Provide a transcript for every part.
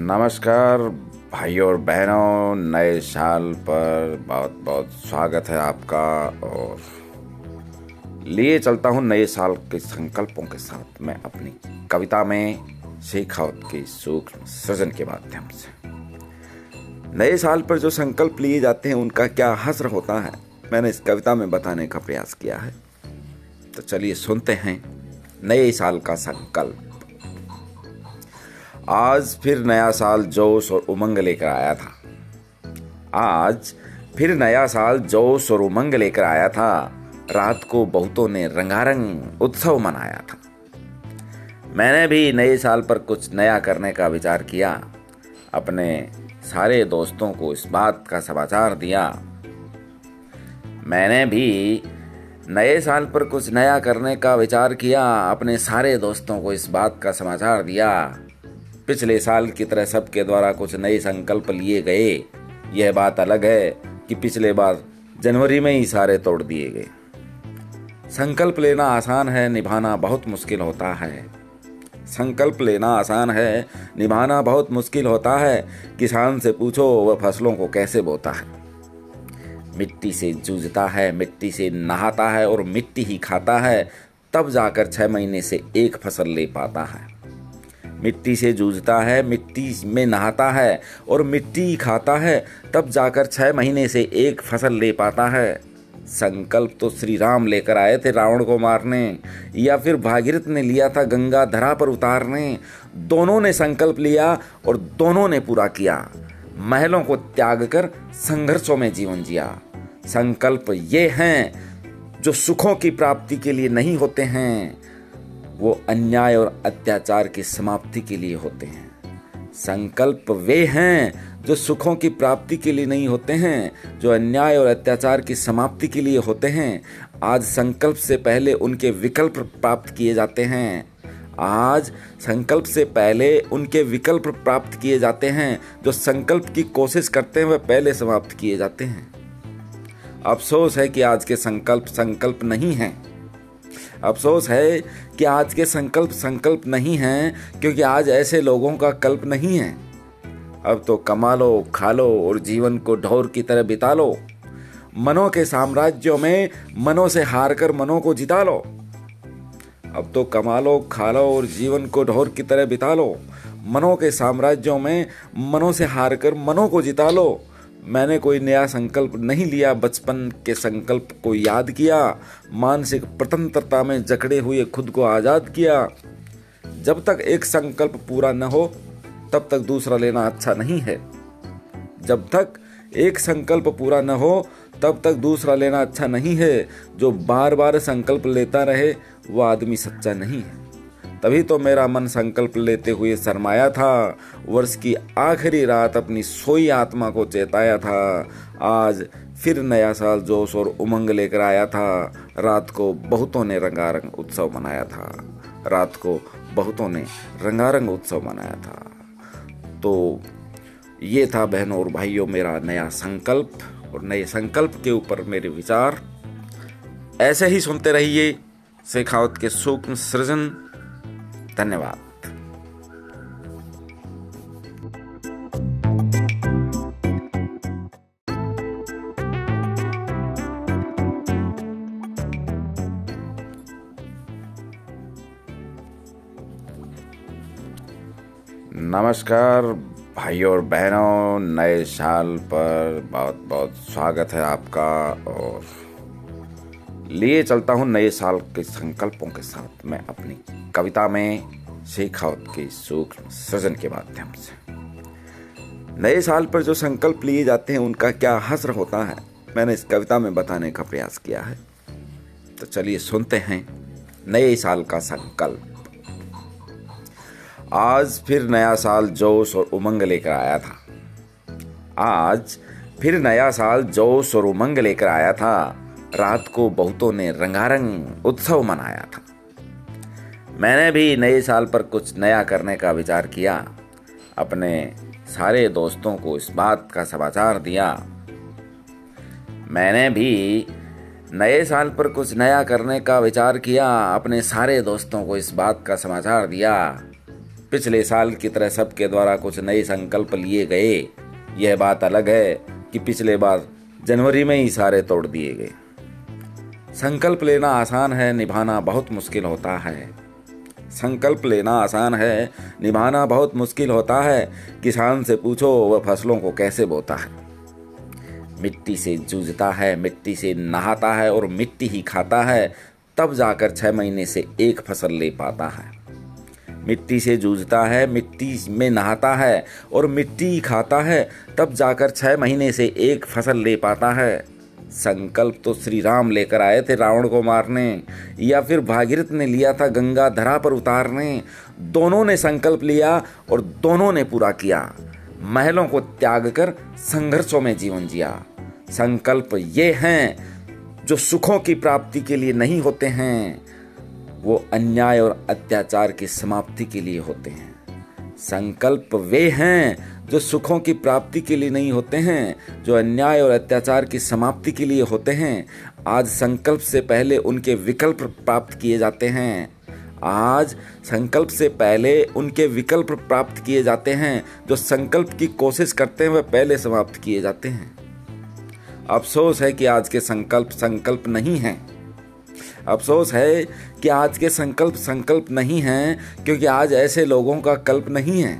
नमस्कार, भाइयों और बहनों, नए साल पर बहुत बहुत स्वागत है आपका और लिए चलता हूँ नए साल के संकल्पों के साथ मैं अपनी कविता में शेखावत के सूक्ष्म सृजन के माध्यम से। नए साल पर जो संकल्प लिए जाते हैं, उनका क्या हसर होता है, मैंने इस कविता में बताने का प्रयास किया है। तो चलिए सुनते हैं नए साल का संकल्प। आज फिर नया साल जोश और उमंग लेकर आया था। आज फिर नया साल जोश और उमंग लेकर आया था। रात को बहुतों ने रंगारंग उत्सव मनाया था। मैंने भी नए साल पर कुछ नया करने का विचार किया। अपने सारे दोस्तों को इस बात का समाचार दिया। मैंने भी नए साल पर कुछ नया करने का विचार किया। अपने सारे दोस्तों को इस बात का समाचार दिया। पिछले साल की तरह सबके द्वारा कुछ नए संकल्प लिए गए। यह बात अलग है कि पिछले बार जनवरी में ही सारे तोड़ दिए गए। संकल्प लेना आसान है, निभाना बहुत मुश्किल होता है। संकल्प लेना आसान है, निभाना बहुत मुश्किल होता है। किसान से पूछो, वह फ़सलों को कैसे बोता है? मिट्टी से जूझता है, मिट्टी से नहाता है और मिट्टी ही खाता है। तब जाकर छह महीने से एक फ़सल ले पाता है। मिट्टी से जूझता है, मिट्टी में नहाता है और मिट्टी खाता है, तब जाकर छः महीने से एक फ़सल ले पाता है। संकल्प तो श्री राम लेकर आए थे रावण को मारने, या फिर भागीरथ ने लिया था गंगा धरा पर उतारने। दोनों ने संकल्प लिया और दोनों ने पूरा किया। महलों को त्याग कर संघर्षों में जीवन जिया। संकल्प ये हैं, जो सुखों की प्राप्ति के लिए नहीं होते हैं वो अन्याय और अत्याचार की समाप्ति के लिए होते हैं। संकल्प वे हैं जो सुखों की प्राप्ति के लिए नहीं होते हैं, जो अन्याय और अत्याचार की समाप्ति के लिए होते हैं। आज संकल्प से पहले उनके विकल्प प्राप्त किए जाते हैं। आज संकल्प से पहले उनके विकल्प प्राप्त किए जाते हैं, जो संकल्प की कोशिश करते हैं, वह पहले समाप्त किए जाते हैं। अफसोस है कि आज के संकल्प संकल्प नहीं हैं। अफसोस है कि आज के संकल्प संकल्प नहीं हैं, क्योंकि आज ऐसे लोगों का कल्प नहीं है। अब तो कमा लो, खा लो और जीवन को ढोर की तरह बिता लो। मनों के साम्राज्यों में मनों से हार कर मनों को जिता लो। अब तो कमा लो, खा लो और जीवन को ढोर की तरह बिता लो। मनों के साम्राज्यों में मनों से हार कर मनों को जिता लो। मैंने कोई नया संकल्प नहीं लिया, बचपन के संकल्प को याद किया, मानसिक स्वतंत्रता में जकड़े हुए खुद को आज़ाद किया। जब तक एक संकल्प पूरा न हो, तब तक दूसरा लेना अच्छा नहीं है। जब तक एक संकल्प पूरा न हो, तब तक दूसरा लेना अच्छा नहीं है। जो बार बार संकल्प लेता रहे, वो आदमी सच्चा नहीं है। तभी तो मेरा मन संकल्प लेते हुए शरमाया था। वर्ष की आखिरी रात अपनी सोई आत्मा को चेताया था। आज फिर नया साल जोश और उमंग लेकर आया था। रात को बहुतों ने रंगारंग उत्सव मनाया था। रात को बहुतों ने रंगारंग उत्सव मनाया था। तो ये था बहनों और भाइयों, मेरा नया संकल्प और नए संकल्प के ऊपर मेरे विचार। ऐसे ही सुनते रहिए शेखावत के सूक्ष्म सृजन। धन्यवाद। नमस्कार भाइयों और बहनों नए साल पर बहुत बहुत स्वागत है आपका और लिए चलता हूँ नए साल के संकल्पों के साथ। मैं अपनी कविता में शेखावत के सूक्ष्म सृजन के माध्यम से। नए साल पर जो संकल्प लिए जाते हैं, उनका क्या हसर होता है? मैंने इस कविता में बताने का प्रयास किया है। तो चलिए सुनते हैं नए साल का संकल्प। आज फिर नया साल जोश और उमंग लेकर आया था। आज फिर नया साल जोश और उमंग लेकर आया था। रात को बहुतों ने रंगारंग उत्सव मनाया था। मैंने भी नए साल पर कुछ नया करने का विचार किया। अपने सारे दोस्तों को इस बात का समाचार दिया। मैंने भी नए साल पर कुछ नया करने का विचार किया। अपने सारे दोस्तों को इस बात का समाचार दिया। पिछले साल की तरह सबके द्वारा कुछ नए संकल्प लिए गए। यह बात अलग है कि पिछले बार जनवरी में ही सारे तोड़ दिए गए। संकल्प लेना आसान है, निभाना बहुत मुश्किल होता है। संकल्प लेना आसान है, निभाना बहुत मुश्किल होता है। किसान से पूछो, वह फ़सलों को कैसे बोता है? मिट्टी से जूझता है, मिट्टी से नहाता है और मिट्टी ही खाता है। तब जाकर छह महीने से एक फ़सल ले पाता है। मिट्टी से जूझता है, मिट्टी में नहाता है और मिट्टी खाता है। तब जाकर छह महीने से एक फ़सल ले पाता है। संकल्प तो श्री राम लेकर आए थे रावण को मारने, या फिर भागीरथ ने लिया था गंगा धरा पर उतारने। दोनों ने संकल्प लिया और दोनों ने पूरा किया। महलों को त्याग कर संघर्षों में जीवन जिया। संकल्प ये हैं, जो सुखों की प्राप्ति के लिए नहीं होते हैं, वो अन्याय और अत्याचार की समाप्ति के लिए होते हैं। संकल्प वे हैं जो सुखों की प्राप्ति के लिए नहीं होते हैं, जो अन्याय और अत्याचार की समाप्ति के लिए होते हैं। आज संकल्प से पहले उनके विकल्प प्राप्त किए जाते हैं। आज संकल्प से पहले उनके विकल्प प्राप्त किए जाते हैं, जो संकल्प की कोशिश करते हैं, वह पहले समाप्त किए जाते हैं। अफसोस है कि आज के संकल्प संकल्प नहीं हैं। अफसोस है कि आज के संकल्प संकल्प नहीं हैं, क्योंकि आज ऐसे लोगों का कल्प नहीं है।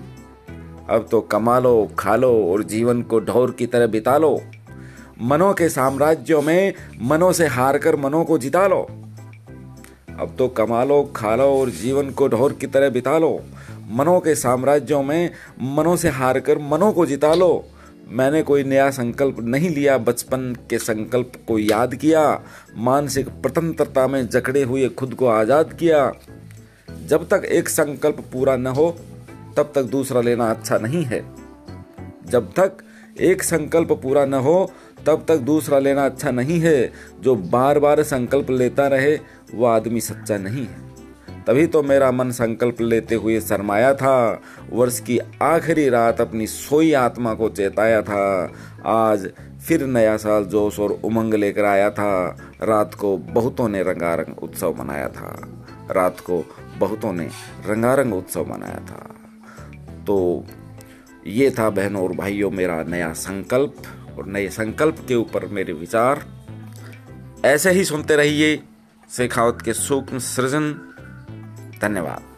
अब तो कमा लो खा लो और जीवन को ढोर की तरह बिता लो मनो के साम्राज्यों में मनो से हार कर मनों को जिता लो अब तो कमा लो खा लो और जीवन को ढोर की तरह बिता लो मनो के साम्राज्यों में मनों से हार कर मनों को जिता लो मैंने कोई नया संकल्प नहीं लिया, बचपन के संकल्प को याद किया, मानसिक स्वतंत्रता में जकड़े हुए खुद को आज़ाद किया। जब तक एक संकल्प पूरा न हो, तब तक दूसरा लेना अच्छा नहीं है। जब तक एक संकल्प पूरा न हो, तब तक दूसरा लेना अच्छा नहीं है। जो बार बार संकल्प लेता रहे, वो आदमी सच्चा नहीं है। तभी तो मेरा मन संकल्प लेते हुए शरमाया था। वर्ष की आखिरी रात अपनी सोई आत्मा को चेताया था। आज फिर नया साल जोश और उमंग लेकर आया था। रात को बहुतों ने रंगारंग उत्सव मनाया था। रात को बहुतों ने रंगारंग उत्सव मनाया था। तो ये था बहनों और भाइयों, मेरा नया संकल्प और नए संकल्प के ऊपर मेरे विचार। ऐसे ही सुनते रहिए शेखावत के सूक्ष्म सृजन। धन्यवाद